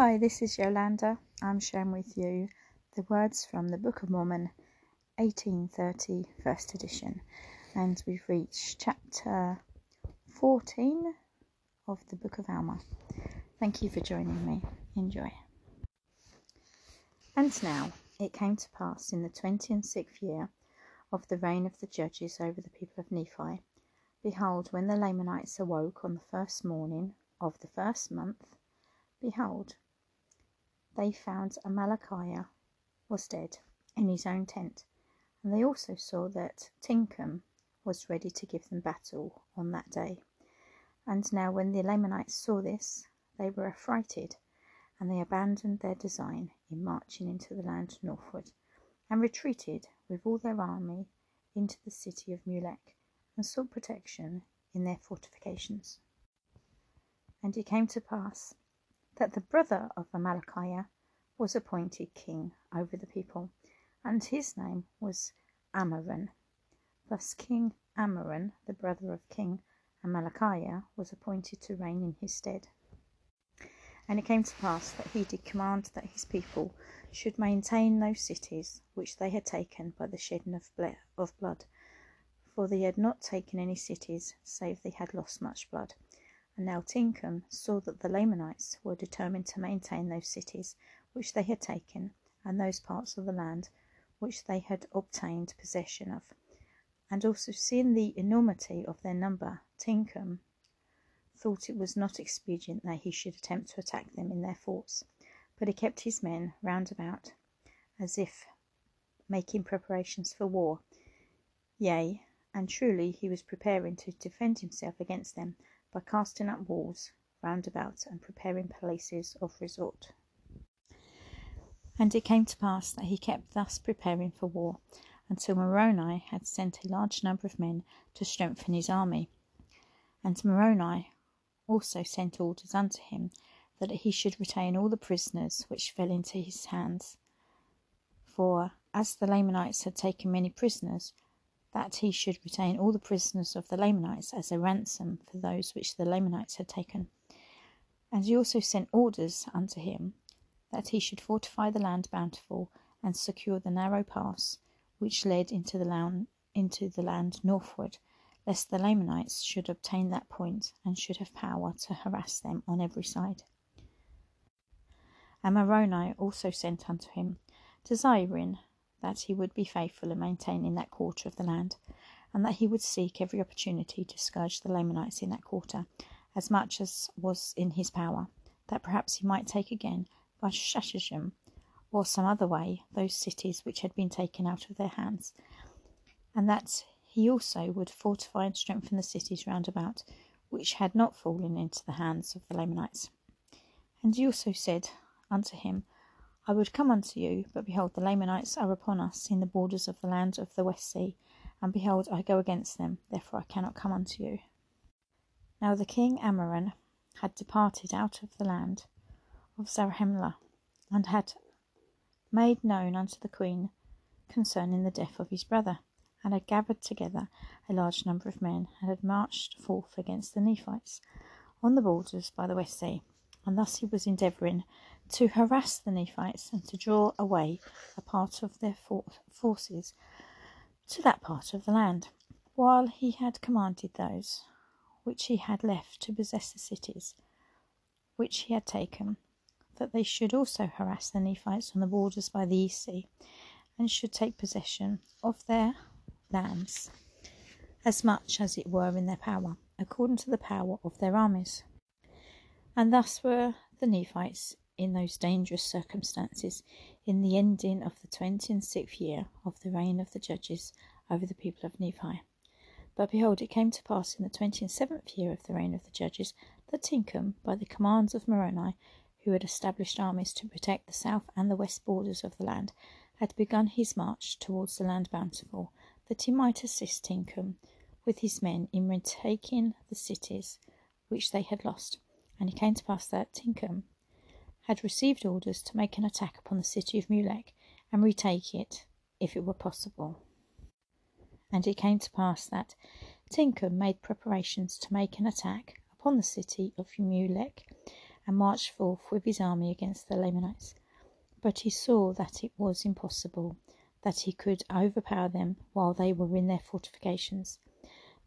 Hi, this is Yolanda. I'm sharing with you the words from the Book of Mormon, 1830, first edition, and we've reached chapter 14 of the Book of Alma. Thank you for joining me. Enjoy. And now it came to pass in the twenty and sixth year of the reign of the judges over the people of Nephi, behold, when the Lamanites awoke on the first morning of the first month, behold, they found Amalickiah was dead in his own tent, and they also saw that Teancum was ready to give them battle on that day. And now, when the Lamanites saw this, they were affrighted, and they abandoned their design in marching into the land northward, and retreated with all their army into the city of Mulek, and sought protection in their fortifications. And it came to pass that the brother of Amalickiah was appointed king over the people, and his name was Ammoron. Thus King Ammoron, the brother of King Amalickiah, was appointed to reign in his stead. And it came to pass that he did command that his people should maintain those cities which they had taken by the shedding of, ble- of blood, for they had not taken any cities save they had lost much blood. And now Teancum saw that the Lamanites were determined to maintain those cities which they had taken, and those parts of the land which they had obtained possession of. And also seeing the enormity of their number, Teancum thought it was not expedient that he should attempt to attack them in their forts, but he kept his men round about, as if making preparations for war. Yea, and truly he was preparing to defend himself against them by casting up walls round about and preparing places of resort. And it came to pass that he kept thus preparing for war until Moroni had sent a large number of men to strengthen his army. And Moroni also sent orders unto him that he should retain all the prisoners which fell into his hands. For as the Lamanites had taken many prisoners, that he should retain all the prisoners of the Lamanites as a ransom for those which the Lamanites had taken. And he also sent orders unto him that he should fortify the land bountiful and secure the narrow pass which led into the land, into the land northward, lest the Lamanites should obtain that point and should have power to harass them on every side. And Moroni also sent unto him, desiring that he would be faithful in maintaining that quarter of the land, and that he would seek every opportunity to scourge the Lamanites in that quarter, as much as was in his power, that perhaps he might take again by stratagem or some other way those cities which had been taken out of their hands, and that he also would fortify and strengthen the cities round about which had not fallen into the hands of the Lamanites. And he also said unto him, I would come unto you, but behold, the Lamanites are upon us in the borders of the land of the West Sea, and behold, I go against them, therefore I cannot come unto you. Now the king Ammoron had departed out of the land of Zarahemla, and had made known unto the queen concerning the death of his brother, and had gathered together a large number of men, and had marched forth against the Nephites on the borders by the West Sea. And thus he was endeavouring to harass the Nephites and to draw away a part of their for- forces to that part of the land, while he had commanded those which he had left to possess the cities which he had taken, that they should also harass the Nephites on the borders by the East Sea, and should take possession of their lands as much as it were in their power, according to the power of their armies. And thus were the Nephites in those dangerous circumstances in the ending of the twenty and sixth year of the reign of the judges over the people of Nephi. But behold, it came to pass in the twenty and seventh year of the reign of the judges that Teancum, by the commands of Moroni, who had established armies to protect the south and the west borders of the land, had begun his march towards the land bountiful, that he might assist Teancum with his men in retaking the cities which they had lost. And it came to pass that Teancum had received orders to make an attack upon the city of Mulek and retake it, if it were possible. And it came to pass that Teancum made preparations to make an attack upon the city of Mulek and marched forth with his army against the Lamanites. But he saw that it was impossible, that he could overpower them while they were in their fortifications.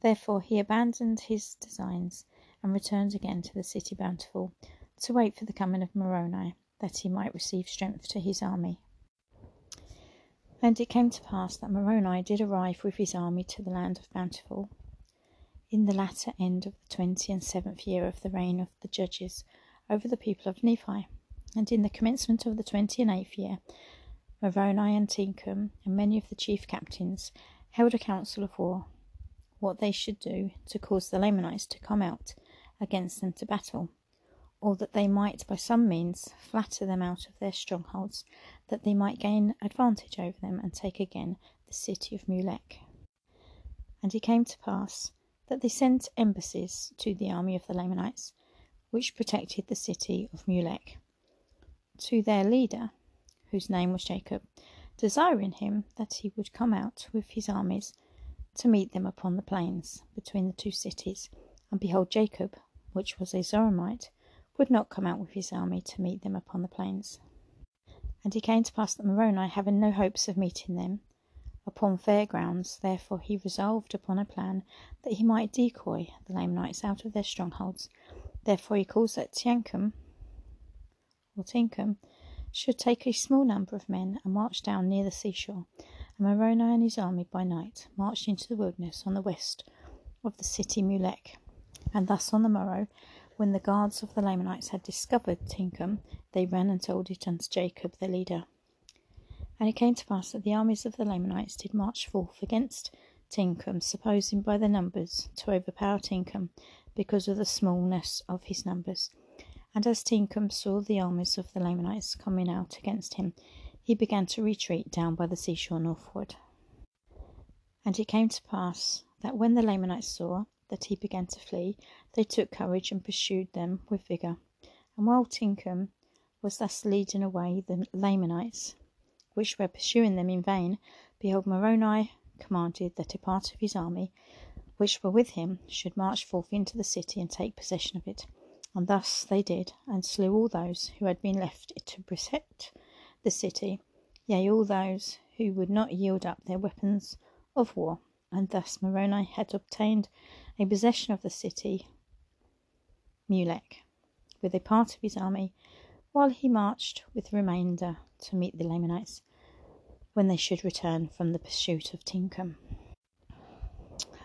Therefore he abandoned his designs and returned again to the city Bountiful to wait for the coming of Moroni, that he might receive strength to his army. And it came to pass that Moroni did arrive with his army to the land of Bountiful in the latter end of the twenty and seventh year of the reign of the judges over the people of Nephi. And in the commencement of the twenty and eighth year, Moroni and Teancum and many of the chief captains held a council of war, what they should do to cause the Lamanites to come out against them to battle or that they might by some means flatter them out of their strongholds, that they might gain advantage over them and take again the city of Mulek. And it came to pass that they sent embassies to the army of the Lamanites, which protected the city of Mulek, to their leader, whose name was Jacob, desiring him that he would come out with his armies to meet them upon the plains between the two cities. And behold, Jacob, which was a Zoramite, would not come out with his army to meet them upon the plains. And it came to pass that Moroni, having no hopes of meeting them upon fair grounds, therefore he resolved upon a plan that he might decoy the Lamanites out of their strongholds. Therefore he caused that Teancum or Tinkham should take a small number of men and march down near the seashore. And Moroni and his army by night marched into the wilderness on the west of the city Mulek. And thus on the morrow when the guards of the Lamanites had discovered Teancum, they ran and told it unto Jacob their leader. And it came to pass that the armies of the Lamanites did march forth against Teancum, supposing by their numbers to overpower Teancum, because of the smallness of his numbers. And as Teancum saw the armies of the Lamanites coming out against him, he began to retreat down by the seashore northward. And it came to pass that when the Lamanites saw that he began to flee, they took courage and pursued them with vigour. And while Teancum was thus leading away the Lamanites, which were pursuing them in vain, behold, Moroni commanded that a part of his army, which were with him, should march forth into the city and take possession of it. And thus they did, and slew all those who had been left to protect the city, yea, all those who would not yield up their weapons of war. And thus Moroni had obtained a possession of the city Mulek with a part of his army, while he marched with the remainder to meet the Lamanites when they should return from the pursuit of Teancum.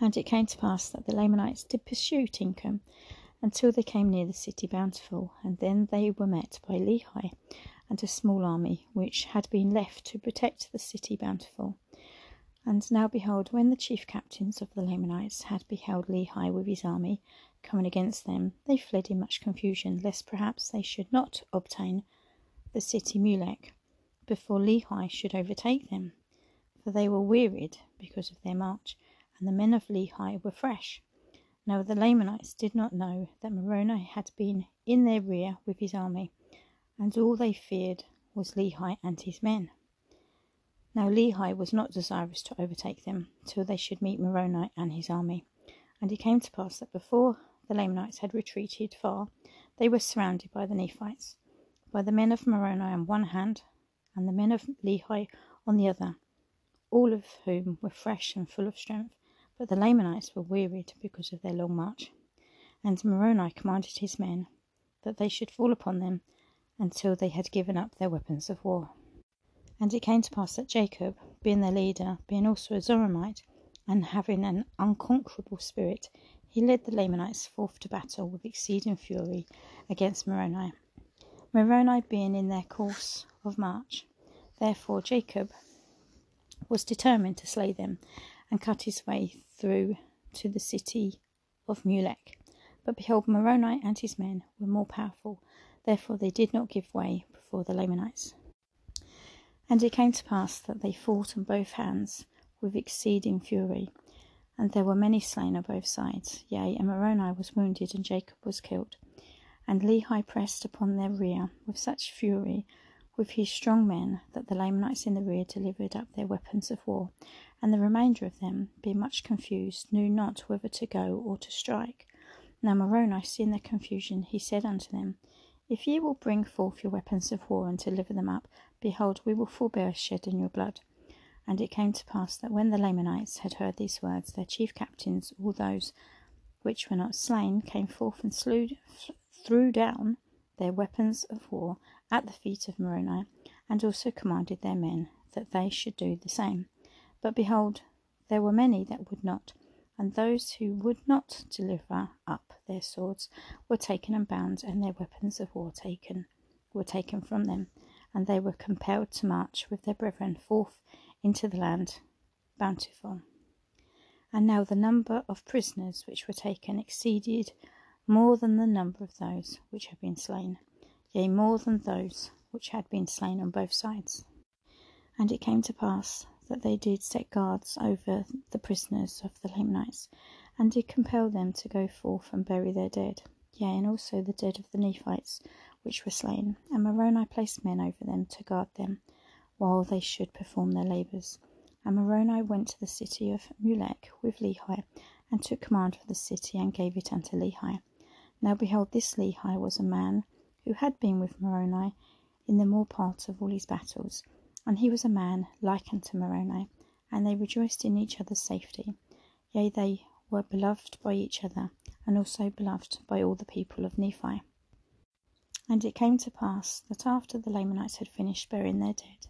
And it came to pass that the Lamanites did pursue Teancum until they came near the city Bountiful, and then they were met by Lehi and a small army which had been left to protect the city Bountiful. And now behold, when the chief captains of the Lamanites had beheld Lehi with his army coming against them, they fled in much confusion, lest perhaps they should not obtain the city Mulek before Lehi should overtake them. For they were wearied because of their march, and the men of Lehi were fresh. Now the Lamanites did not know that Moroni had been in their rear with his army, and all they feared was Lehi and his men. Now Lehi was not desirous to overtake them till they should meet Moroni and his army. And it came to pass that before the Lamanites had retreated far, they were surrounded by the Nephites, by the men of Moroni on one hand, and the men of Lehi on the other, all of whom were fresh and full of strength. But the Lamanites were wearied because of their long march. And Moroni commanded his men that they should fall upon them until they had given up their weapons of war. And it came to pass that Jacob, being their leader, being also a Zoramite, and having an unconquerable spirit, he led the Lamanites forth to battle with exceeding fury against Moroni. Moroni being in their course of march, therefore Jacob was determined to slay them and cut his way through to the city of Mulek. But behold, Moroni and his men were more powerful, therefore they did not give way before the Lamanites. And it came to pass that they fought on both hands with exceeding fury, and there were many slain on both sides. Yea, and Moroni was wounded, and Jacob was killed. And Lehi pressed upon their rear with such fury with his strong men that the Lamanites in the rear delivered up their weapons of war, and the remainder of them, being much confused, knew not whether to go or to strike. Now Moroni, seeing their confusion, he said unto them, If ye will bring forth your weapons of war and deliver them up, behold, we will forbear shedding your blood. And it came to pass that when the Lamanites had heard these words, their chief captains, all those which were not slain, came forth and slew, threw down their weapons of war at the feet of Moroni, and also commanded their men that they should do the same. But behold, there were many that would not, and those who would not deliver up their swords were taken and bound, and their weapons of war taken were taken from them, and they were compelled to march with their brethren forth into the land bountiful. And now the number of prisoners which were taken exceeded more than the number of those which had been slain, yea, more than those which had been slain on both sides. And it came to pass that they did set guards over the prisoners of the Lamanites, and did compel them to go forth and bury their dead, yea, and also the dead of the Nephites which were slain. And Moroni placed men over them to guard them, while they should perform their labours. And Moroni went to the city of Mulek with Lehi, and took command of the city, and gave it unto Lehi. Now behold, this Lehi was a man who had been with Moroni in the more part of all his battles, and he was a man like unto Moroni, and they rejoiced in each other's safety. Yea, they were beloved by each other, and also beloved by all the people of Nephi. And it came to pass that after the Lamanites had finished burying their dead,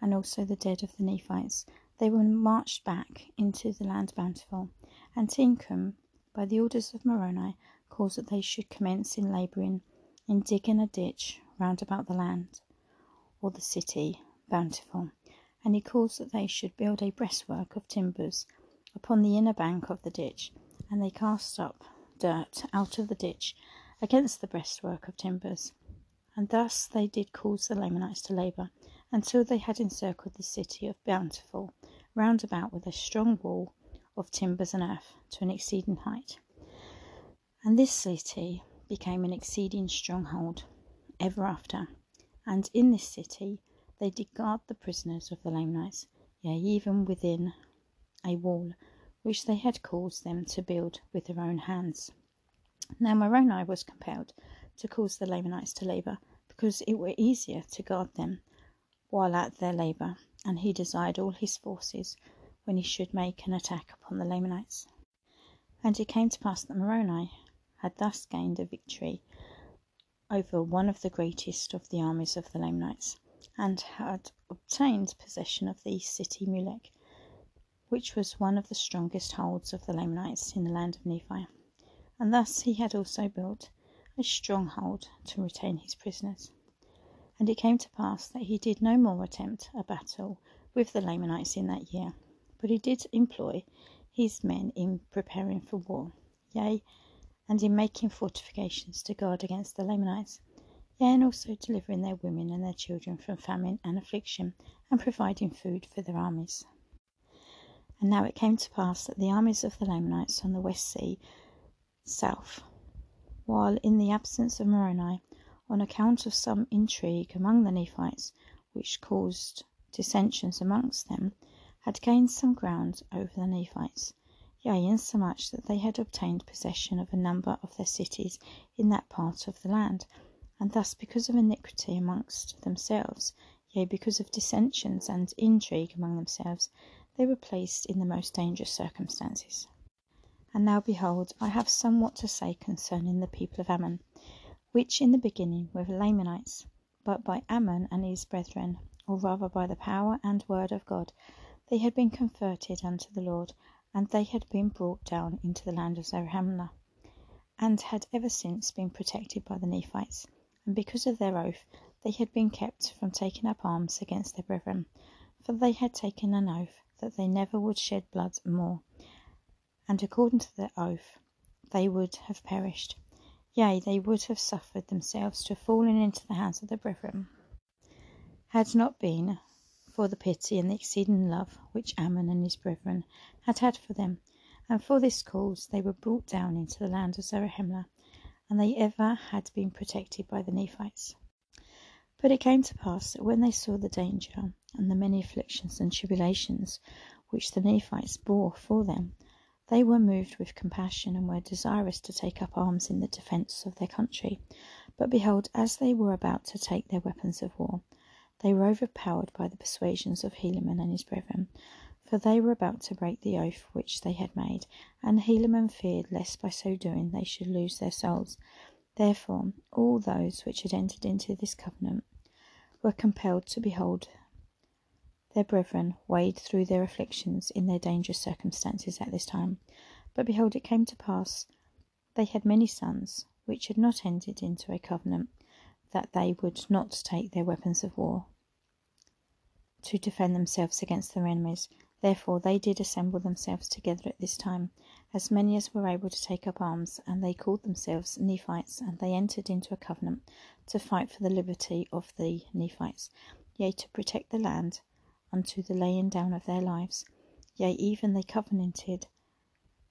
and also the dead of the Nephites, they were marched back into the land bountiful. And Teancum, by the orders of Moroni, caused that they should commence in labouring in digging a ditch round about the land, or the city, bountiful, and he caused that they should build a breastwork of timbers upon the inner bank of the ditch, and they cast up dirt out of the ditch against the breastwork of timbers. And thus they did cause the Lamanites to labour, until they had encircled the city of Bountiful round about with a strong wall of timbers and earth to an exceeding height. And this city became an exceeding stronghold ever after. And in this city they did guard the prisoners of the Lamanites, yea, even within a wall which they had caused them to build with their own hands. Now Moroni was compelled to cause the Lamanites to labour, because it were easier to guard them while at their labour, and he desired all his forces when he should make an attack upon the Lamanites. And it came to pass that Moroni had thus gained a victory over one of the greatest of the armies of the Lamanites, and had obtained possession of the city Mulek, which was one of the strongest holds of the Lamanites in the land of Nephi. And thus he had also built a stronghold to retain his prisoners. And it came to pass that he did no more attempt a battle with the Lamanites in that year, but he did employ his men in preparing for war, yea, and in making fortifications to guard against the Lamanites yea, and also delivering their women and their children from famine and affliction, and providing food for their armies. And now it came to pass that the armies of the Lamanites on the west sea south, while in the absence of Moroni, on account of some intrigue among the Nephites, which caused dissensions amongst them, had gained some ground over the Nephites, yea, insomuch that they had obtained possession of a number of their cities in that part of the land and thus because of iniquity amongst themselves, yea, because of dissensions and intrigue among themselves, they were placed in the most dangerous circumstances. And now behold, I have somewhat to say concerning the people of Ammon, which in the beginning were the Lamanites, but by Ammon and his brethren, or rather by the power and word of God, they had been converted unto the Lord, and they had been brought down into the land of Zarahemla, and had ever since been protected by the Nephites. And because of their oath they had been kept from taking up arms against their brethren, for they had taken an oath that they never would shed blood more, and according to their oath they would have perished, yea, they would have suffered themselves to have fallen into the hands of their brethren, had not been for the pity and the exceeding love which Ammon and his brethren had had for them, and for this cause they were brought down into the land of Zarahemla, and they ever had been protected by the Nephites. But it came to pass that when they saw the danger and the many afflictions and tribulations which the Nephites bore for them, they were moved with compassion and were desirous to take up arms in the defence of their country. But behold, as they were about to take their weapons of war, they were overpowered by the persuasions of Helaman and his brethren, for they were about to break the oath which they had made, and Helaman feared lest by so doing they should lose their souls. Therefore all those which had entered into this covenant were compelled to behold their brethren wade through their afflictions in their dangerous circumstances at this time. But behold, it came to pass they had many sons which had not entered into a covenant, that they would not take their weapons of war to defend themselves against their enemies. Therefore they did assemble themselves together at this time, as many as were able to take up arms, and they called themselves Nephites, and they entered into a covenant to fight for the liberty of the Nephites, yea, to protect the land unto the laying down of their lives. Yea, even they covenanted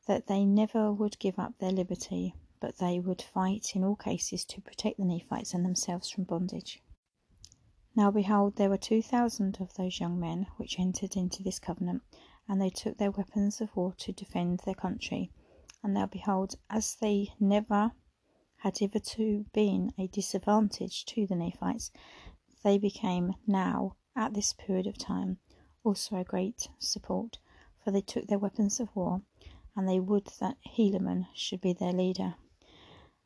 that they never would give up their liberty, but they would fight in all cases to protect the Nephites and themselves from bondage. Now behold, there were two thousand of those young men which entered into this covenant, and they took their weapons of war to defend their country. And now behold, as they never had hitherto been a disadvantage to the Nephites, they became now at this period of time also a great support, for they took their weapons of war, and they would that Helaman should be their leader.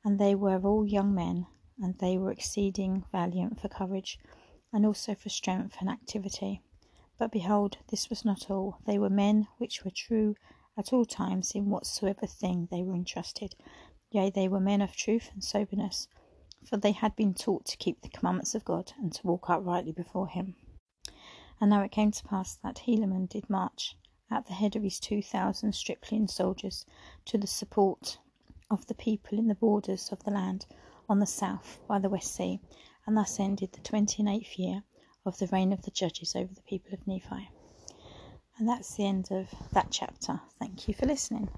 And they were all young men, and they were exceeding valiant for courage, and also for strength and activity. But behold, this was not all. They were men which were true at all times in whatsoever thing they were entrusted. Yea, they were men of truth and soberness, for they had been taught to keep the commandments of God and to walk uprightly before him. And now it came to pass that Helaman did march at the head of his two thousand stripling soldiers to the support of the people in the borders of the land on the south by the West Sea, and thus ended the twenty and eighth year of the reign of the judges over the people of Nephi. And that's the end of that chapter. Thank you for listening.